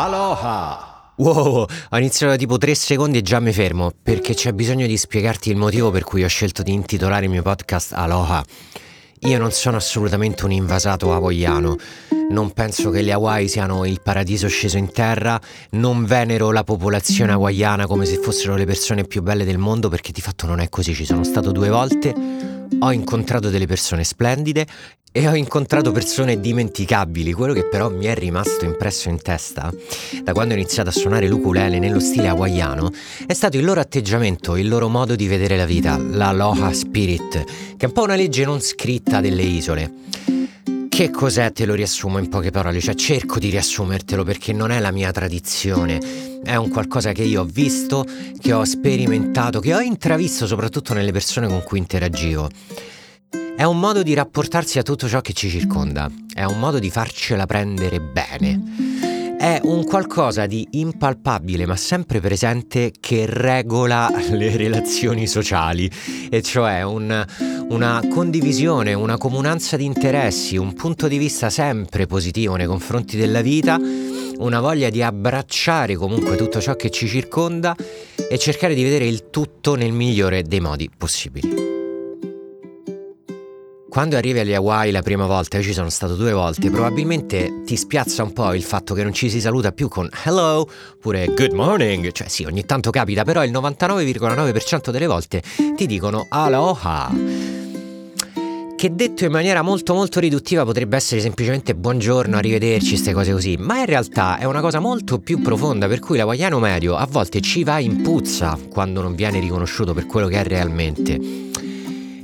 Aloha! Wow, ho iniziato da tipo 3 secondi e già mi fermo, perché c'è bisogno di spiegarti il motivo per cui ho scelto di intitolare il mio podcast Aloha. Io non sono assolutamente un invasato hawaiano. Non penso che le Hawaii siano il paradiso sceso in terra, non venero la popolazione hawaiana come se fossero le persone più belle del mondo perché di fatto non è così, ci sono stato due volte, ho incontrato delle persone splendide e ho incontrato persone dimenticabili, quello che però mi è rimasto impresso in testa da quando ho iniziato a suonare l'ukulele nello stile hawaiano è stato il loro atteggiamento, il loro modo di vedere la vita, la Loha Spirit, che è un po' una legge non scritta delle isole. Che cos'è? Te lo riassumo in poche parole, cioè cerco di riassumertelo perché non è la mia tradizione, è un qualcosa che io ho visto, che ho sperimentato, che ho intravisto soprattutto nelle persone con cui interagivo. È un modo di rapportarsi a tutto ciò che ci circonda, è un modo di farcela prendere bene. È un qualcosa di impalpabile ma sempre presente che regola le relazioni sociali, e cioè un, una condivisione, una comunanza di interessi, un punto di vista sempre positivo nei confronti della vita, una voglia di abbracciare comunque tutto ciò che ci circonda e cercare di vedere il tutto nel migliore dei modi possibili. Quando arrivi alle Hawaii la prima volta, io ci sono stato due volte, probabilmente ti spiazza un po' il fatto che non ci si saluta più con hello oppure good morning, cioè sì, ogni tanto capita, però il 99,9% delle volte ti dicono aloha. Che detto in maniera molto molto riduttiva potrebbe essere semplicemente buongiorno, arrivederci, queste cose così, ma in realtà è una cosa molto più profonda per cui l'hawaiano medio a volte ci va in puzza quando non viene riconosciuto per quello che è realmente.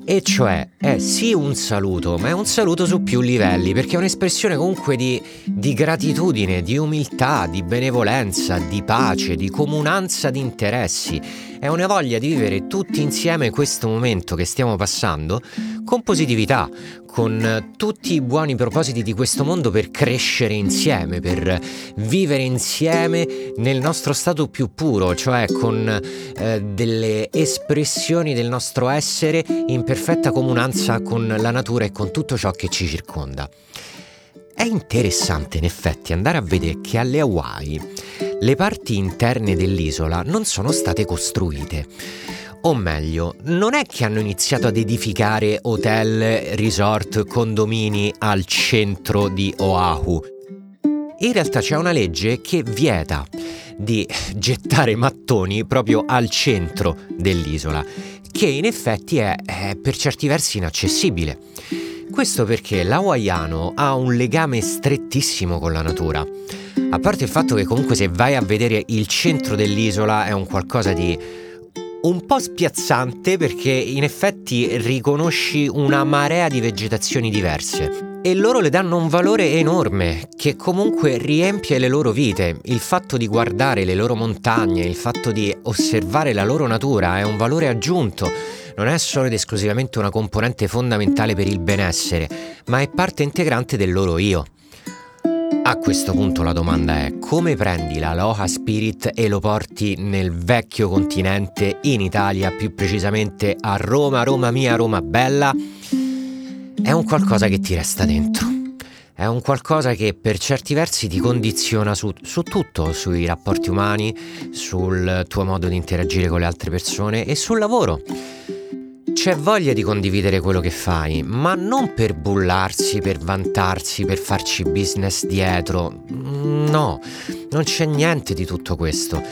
E cioè è sì un saluto, ma è un saluto su più livelli, perché è un'espressione comunque di, di, gratitudine, di umiltà, di benevolenza, di pace, di comunanza di interessi. È una voglia di vivere tutti insieme questo momento che stiamo passando con positività, con tutti i buoni propositi di questo mondo per crescere insieme, per vivere insieme nel nostro stato più puro, cioè con eh, delle espressioni del nostro essere in perfetta comunanza con la natura e con tutto ciò che ci circonda. È interessante in effetti andare a vedere che alle Hawaii le parti interne dell'isola non sono state costruite o meglio, non è che hanno iniziato ad edificare hotel, resort, condomini al centro di Oahu. In realtà c'è una legge che vieta di gettare mattoni proprio al centro dell'isola, che in effetti è, è per certi versi inaccessibile. Questo perché l'hawaiano ha un legame strettissimo con la natura. A parte il fatto che comunque se vai a vedere il centro dell'isola è un qualcosa di un po' spiazzante perché in effetti riconosci una marea di vegetazioni diverse e loro le danno un valore enorme che comunque riempie le loro vite. Il fatto di guardare le loro montagne, il fatto di osservare la loro natura è un valore aggiunto. Non è solo ed esclusivamente una componente fondamentale per il benessere, ma è parte integrante del loro io. A questo punto la domanda è come prendi la Loha Spirit e lo porti nel vecchio continente, in Italia, più precisamente a Roma, Roma mia, Roma bella? È un qualcosa che ti resta dentro. È un qualcosa che per certi versi ti condiziona su, su tutto, sui rapporti umani, sul tuo modo di interagire con le altre persone e sul lavoro. C'è voglia di condividere quello che fai, ma non per bullarsi, per vantarsi, per farci business dietro. No, non c'è niente di tutto questo.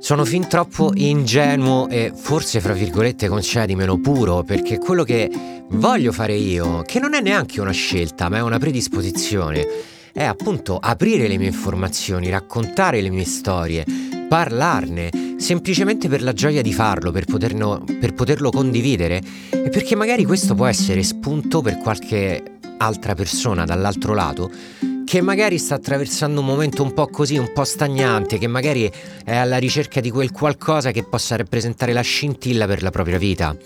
Sono fin troppo ingenuo e forse, fra virgolette, concedimelo puro, perché quello che voglio fare io, che non è neanche una scelta, ma è una predisposizione, è appunto aprire le mie informazioni, raccontare le mie storie, parlarne, semplicemente per la gioia di farlo, per, poterno, per poterlo condividere e perché magari questo può essere spunto per qualche altra persona dall'altro lato che magari sta attraversando un momento un po' così, un po' stagnante, che magari è alla ricerca di quel qualcosa che possa rappresentare la scintilla per la propria vita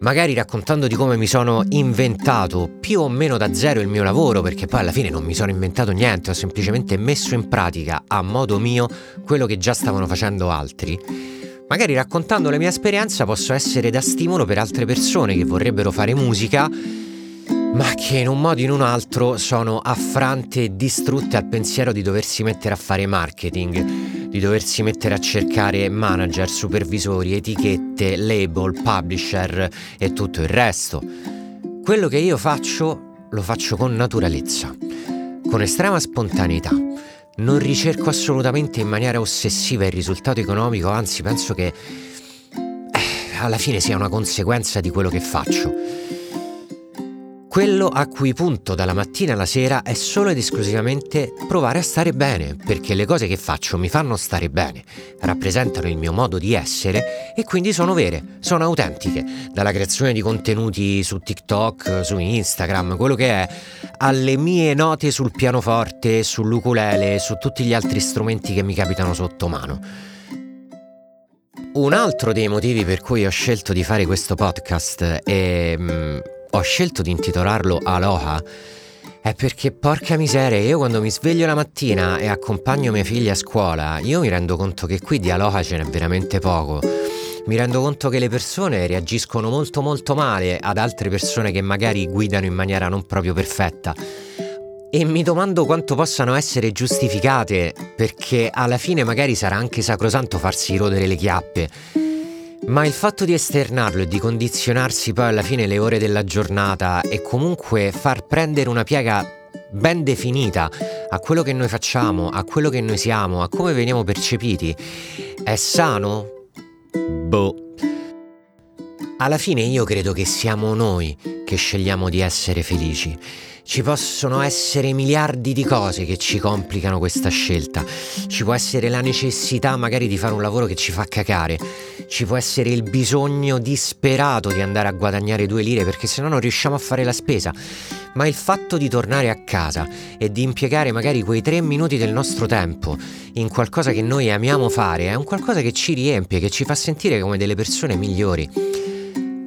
magari raccontando di come mi sono inventato più o meno da zero il mio lavoro, perché poi alla fine non mi sono inventato niente, ho semplicemente messo in pratica a modo mio quello che già stavano facendo altri. Magari raccontando la mia esperienza posso essere da stimolo per altre persone che vorrebbero fare musica, ma che in un modo o in un altro sono affrante e distrutte al pensiero di doversi mettere a fare marketing, di doversi mettere a cercare manager, supervisori, etichette, label, publisher e tutto il resto. Quello che io faccio lo faccio con naturalezza, con estrema spontaneità. Non ricerco assolutamente in maniera ossessiva il risultato economico, anzi penso che eh, alla fine sia una conseguenza di quello che faccio. Quello a cui punto dalla mattina alla sera è solo ed esclusivamente provare a stare bene, perché le cose che faccio mi fanno stare bene, rappresentano il mio modo di essere e quindi sono vere, sono autentiche, dalla creazione di contenuti su TikTok, su Instagram, quello che è, alle mie note sul pianoforte, sull'ukulele, su tutti gli altri strumenti che mi capitano sotto mano. Un altro dei motivi per cui ho scelto di fare questo podcast è mm, ho scelto di intitolarlo Aloha è perché porca miseria, io quando mi sveglio la mattina e accompagno mia figlia a scuola, io mi rendo conto che qui di Aloha ce n'è veramente poco. Mi rendo conto che le persone reagiscono molto molto male ad altre persone che magari guidano in maniera non proprio perfetta. E mi domando quanto possano essere giustificate, perché alla fine magari sarà anche sacrosanto farsi rodere le chiappe. Ma il fatto di esternarlo e di condizionarsi poi alla fine le ore della giornata e comunque far prendere una piega ben definita a quello che noi facciamo, a quello che noi siamo, a come veniamo percepiti, è sano? Boh. Alla fine io credo che siamo noi che scegliamo di essere felici ci possono essere miliardi di cose che ci complicano questa scelta. Ci può essere la necessità magari di fare un lavoro che ci fa cacare. Ci può essere il bisogno disperato di andare a guadagnare due lire perché sennò non riusciamo a fare la spesa. Ma il fatto di tornare a casa e di impiegare magari quei tre minuti del nostro tempo in qualcosa che noi amiamo fare è un qualcosa che ci riempie, che ci fa sentire come delle persone migliori.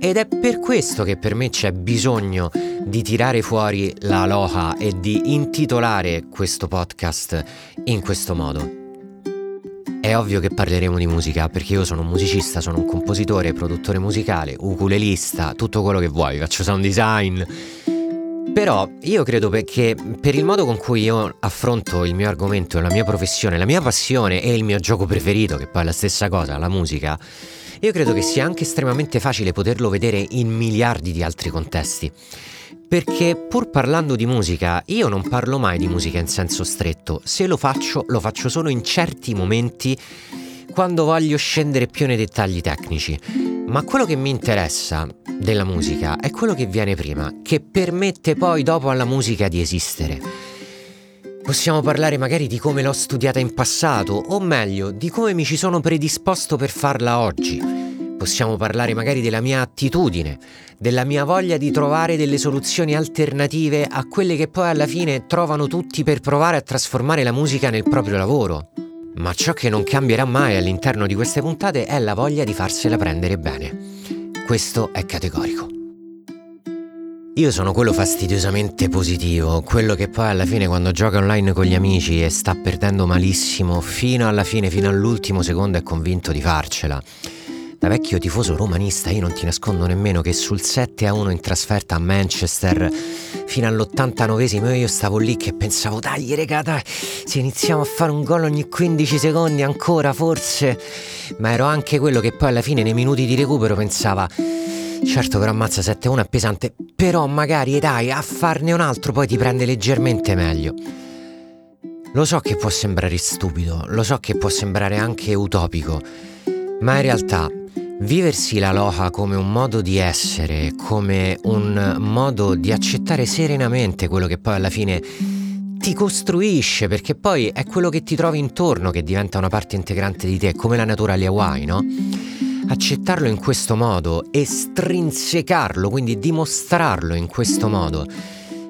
Ed è per questo che per me c'è bisogno di tirare fuori la Aloha e di intitolare questo podcast in questo modo. È ovvio che parleremo di musica perché io sono un musicista, sono un compositore, produttore musicale, ukulelista, tutto quello che vuoi, faccio sound design. Però io credo che per il modo con cui io affronto il mio argomento, la mia professione, la mia passione e il mio gioco preferito, che poi è la stessa cosa, la musica, io credo che sia anche estremamente facile poterlo vedere in miliardi di altri contesti. Perché pur parlando di musica, io non parlo mai di musica in senso stretto. Se lo faccio, lo faccio solo in certi momenti quando voglio scendere più nei dettagli tecnici. Ma quello che mi interessa della musica è quello che viene prima, che permette poi dopo alla musica di esistere. Possiamo parlare magari di come l'ho studiata in passato, o meglio, di come mi ci sono predisposto per farla oggi. Possiamo parlare magari della mia attitudine, della mia voglia di trovare delle soluzioni alternative a quelle che poi alla fine trovano tutti per provare a trasformare la musica nel proprio lavoro. Ma ciò che non cambierà mai all'interno di queste puntate è la voglia di farsela prendere bene. Questo è categorico. Io sono quello fastidiosamente positivo, quello che poi alla fine quando gioca online con gli amici e sta perdendo malissimo, fino alla fine, fino all'ultimo secondo è convinto di farcela. Da vecchio tifoso romanista io non ti nascondo nemmeno che sul 7 a 1 in trasferta a Manchester fino all'89esimo io stavo lì che pensavo dai regà dai se iniziamo a fare un gol ogni 15 secondi ancora forse ma ero anche quello che poi alla fine nei minuti di recupero pensava Certo però ammazza 7-1 è pesante, però magari dai a farne un altro poi ti prende leggermente meglio. Lo so che può sembrare stupido, lo so che può sembrare anche utopico, ma in realtà viversi la loha come un modo di essere, come un modo di accettare serenamente quello che poi alla fine ti costruisce, perché poi è quello che ti trovi intorno che diventa una parte integrante di te, come la natura alle Hawaii, no? accettarlo in questo modo, estrinsecarlo, quindi dimostrarlo in questo modo,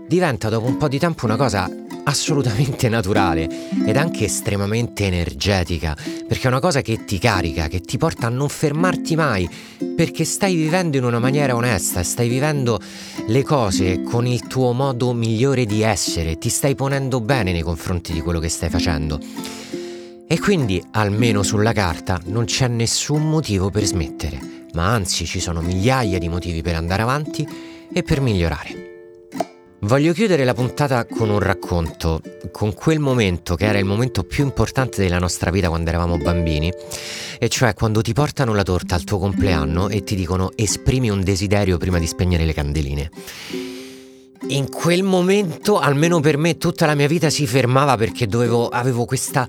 diventa dopo un po' di tempo una cosa assolutamente naturale ed anche estremamente energetica, perché è una cosa che ti carica, che ti porta a non fermarti mai, perché stai vivendo in una maniera onesta, stai vivendo le cose con il tuo modo migliore di essere, ti stai ponendo bene nei confronti di quello che stai facendo. E quindi, almeno sulla carta, non c'è nessun motivo per smettere, ma anzi ci sono migliaia di motivi per andare avanti e per migliorare. Voglio chiudere la puntata con un racconto, con quel momento che era il momento più importante della nostra vita quando eravamo bambini, e cioè quando ti portano la torta al tuo compleanno e ti dicono esprimi un desiderio prima di spegnere le candeline. In quel momento, almeno per me, tutta la mia vita si fermava perché dovevo, avevo questa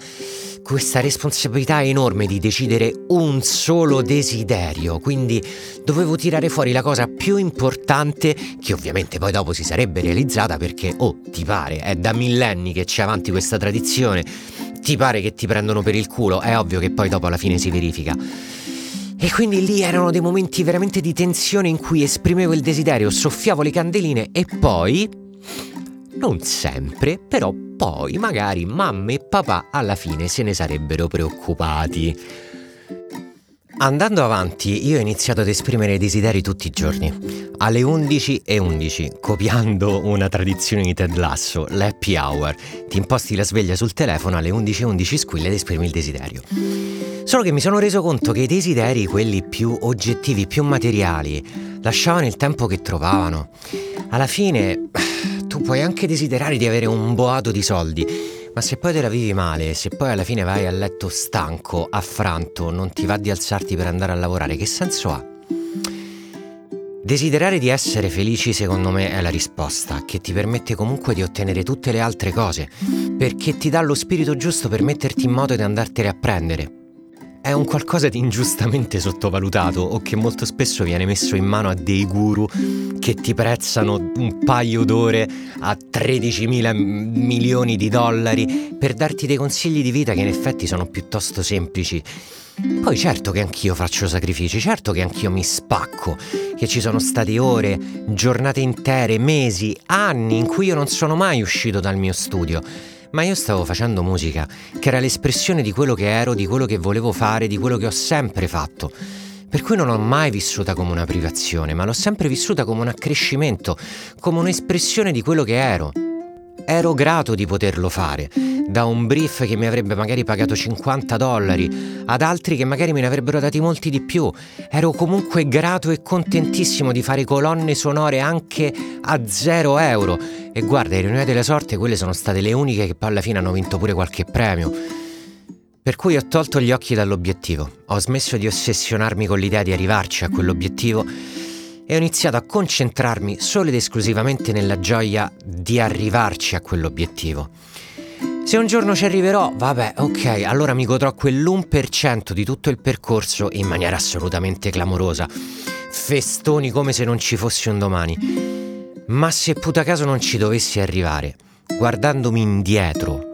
questa responsabilità enorme di decidere un solo desiderio, quindi dovevo tirare fuori la cosa più importante che ovviamente poi dopo si sarebbe realizzata perché, oh, ti pare, è da millenni che c'è avanti questa tradizione, ti pare che ti prendono per il culo, è ovvio che poi dopo alla fine si verifica. E quindi lì erano dei momenti veramente di tensione in cui esprimevo il desiderio, soffiavo le candeline e poi, non sempre, però poi magari mamma e papà alla fine se ne sarebbero preoccupati. Andando avanti, io ho iniziato ad esprimere desideri tutti i giorni, alle 11 e 11, copiando una tradizione di Ted Lasso, l'happy hour. Ti imposti la sveglia sul telefono alle 11 e 11 squilla ed esprimi il desiderio. Solo che mi sono reso conto che i desideri, quelli più oggettivi, più materiali, lasciavano il tempo che trovavano. Alla fine puoi anche desiderare di avere un boato di soldi, ma se poi te la vivi male, se poi alla fine vai a letto stanco, affranto, non ti va di alzarti per andare a lavorare, che senso ha? Desiderare di essere felici secondo me è la risposta, che ti permette comunque di ottenere tutte le altre cose, perché ti dà lo spirito giusto per metterti in moto ed andartene a prendere è un qualcosa di ingiustamente sottovalutato o che molto spesso viene messo in mano a dei guru che ti prezzano un paio d'ore a 13 mila milioni di dollari per darti dei consigli di vita che in effetti sono piuttosto semplici. Poi certo che anch'io faccio sacrifici, certo che anch'io mi spacco, che ci sono state ore, giornate intere, mesi, anni in cui io non sono mai uscito dal mio studio ma io stavo facendo musica, che era l'espressione di quello che ero, di quello che volevo fare, di quello che ho sempre fatto. Per cui non l'ho mai vissuta come una privazione, ma l'ho sempre vissuta come un accrescimento, come un'espressione di quello che ero. Ero grato di poterlo fare, da un brief che mi avrebbe magari pagato 50 dollari ad altri che magari me ne avrebbero dati molti di più. Ero comunque grato e contentissimo di fare colonne sonore anche a 0 euro. E guarda, ironia della sorte, quelle sono state le uniche che poi alla fine hanno vinto pure qualche premio. Per cui ho tolto gli occhi dall'obiettivo, ho smesso di ossessionarmi con l'idea di arrivarci a quell'obiettivo e ho iniziato a concentrarmi solo ed esclusivamente nella gioia di arrivarci a quell'obiettivo. Se un giorno ci arriverò, vabbè, ok, allora mi godrò quell'1% di tutto il percorso in maniera assolutamente clamorosa. Festoni come se non ci fosse un domani. Ma se puta caso non ci dovessi arrivare, guardandomi indietro,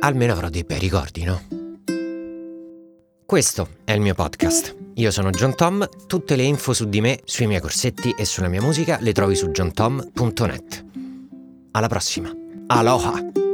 almeno avrò dei bei ricordi, no? Questo è il mio podcast. Io sono John Tom, tutte le info su di me, sui miei corsetti e sulla mia musica le trovi su johntom.net. Alla prossima. Aloha!